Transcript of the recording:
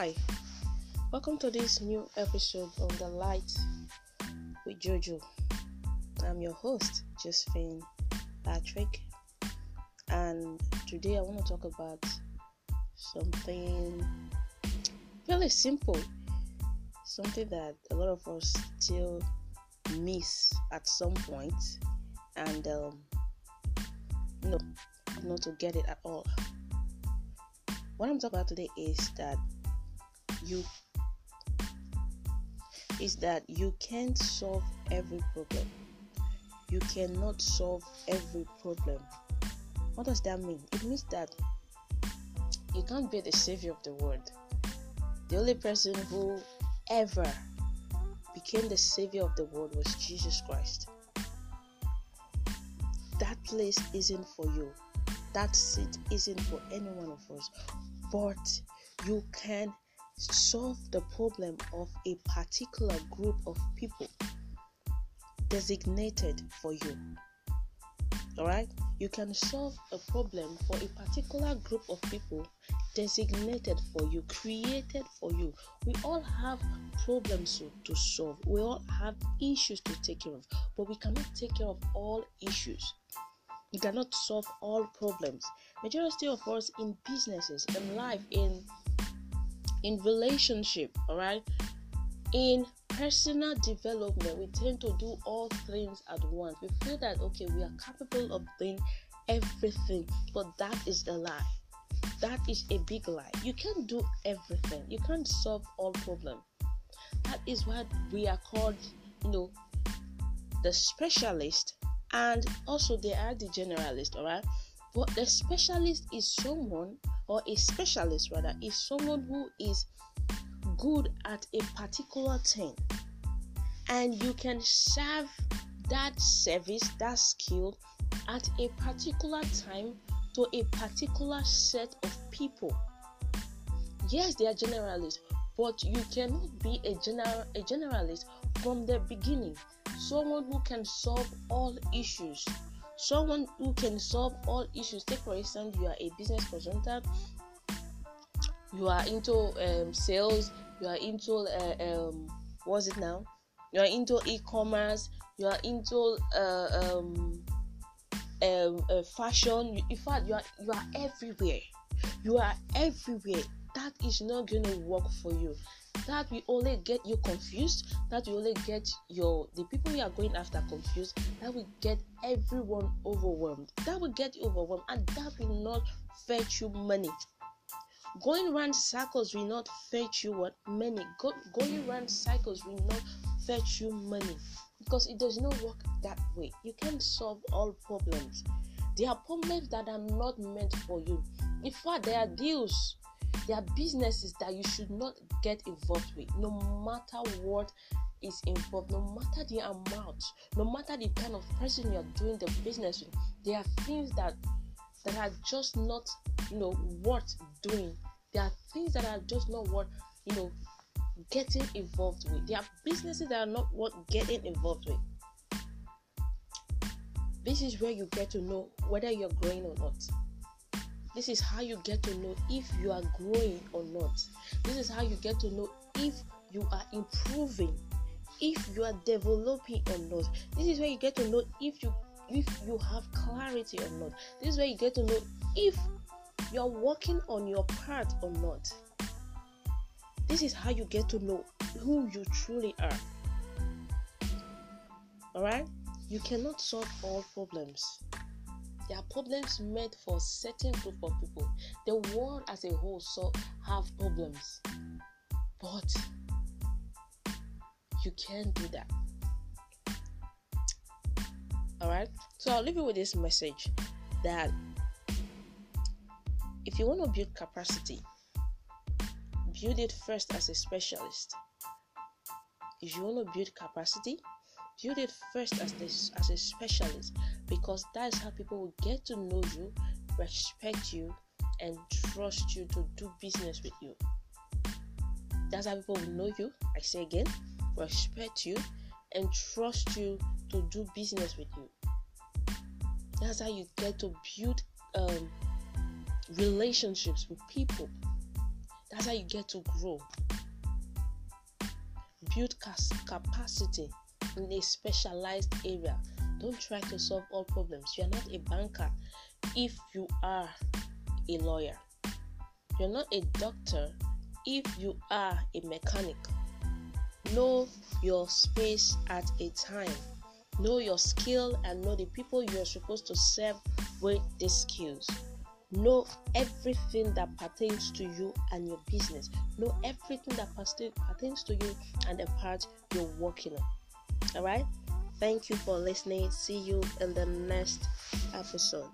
Hi, welcome to this new episode of The Light with Jojo. I'm your host, Josephine Patrick, and today I want to talk about something really simple, something that a lot of us still miss at some point, and um, know, not to get it at all. What I'm talking about today is that you is that you can't solve every problem. You cannot solve every problem. What does that mean? It means that you can't be the savior of the world. The only person who ever became the savior of the world was Jesus Christ. That place isn't for you. That seat isn't for any one of us. But you can solve the problem of a particular group of people designated for you. Alright? You can solve a problem for a particular group of people designated for you, created for you. We all have problems to, solve, we all have issues to take care of, but we cannot take care of all issues. We cannot solve all problems. Majority of us in businesses, in life, in in relationship, all right, in personal development, we tend to do all things at once. We feel that okay, we are capable of doing everything, but that is a lie. That is a big lie. You can't do everything. You can't solve all problems. That is what we are called, you know, the specialist, and also they are the generalist. All right, but the specialist is someone or a specialist rather is someone who is good at a particular thing. And you can serve that service that skill at a particular time to a particular set of people. Yes they are generalists but you cannot be a general a generalist from the beginning. Someone who can solve all issues someone who can solve all issues. Take for instance you are a business consultant you are into um, sales you are into uh, um, what's it now? You are into e-commerce you are into uh, um, um, uh, fashion. In fact you are you are everywhere. You are everywhere. That is not going to work for you that will only get you confused that will only get your the people you are going after confused that will get everyone overwhelmed. That will get you overwhelmed and that will not fetch you money. Going around circles will not fetch you what? Money. Go, going around cycles will not fetch you money because it does not work that way. You can't solve all problems. There are problems that are not meant for you. In fact there are deals there are businesses that you should not get involved with, no matter what is involved, no matter the amount, no matter the kind of person you're doing the business with. There are things that that are just not, you know, worth doing. There are things that are just not worth, you know, getting involved with. There are businesses that are not worth getting involved with. This is where you get to know whether you're growing or not. This is how you get to know if you are growing or not. This is how you get to know if you are improving, if you are developing or not. This is where you get to know if you if you have clarity or not. This is where you get to know if you're working on your part or not. This is how you get to know who you truly are. Alright? You cannot solve all problems. There are problems meant for certain group of people. The world as a whole so have problems, but you can't do that. All right. So I'll leave you with this message that if you want to build capacity, build it first as a specialist. If you want to build capacity, build it first as this as a specialist because that is how people will get to know you, respect you, and trust you to do business with you. That's how people will know you. I say again, respect you and trust you to do business with you. That's how you get to build um, relationships with people. That's how you get to grow. Build capacity in a specialized area. Don't try to solve all problems. You are not a banker if you are a lawyer. You're not a doctor if you are a mechanic. Know your space at a time. Know your skill and know the people you're supposed to serve with these skills. Know everything that pertains to you and your business. Know everything that pertains to you and the part you're working on. All right? Thank you for listening. See you in the next episode.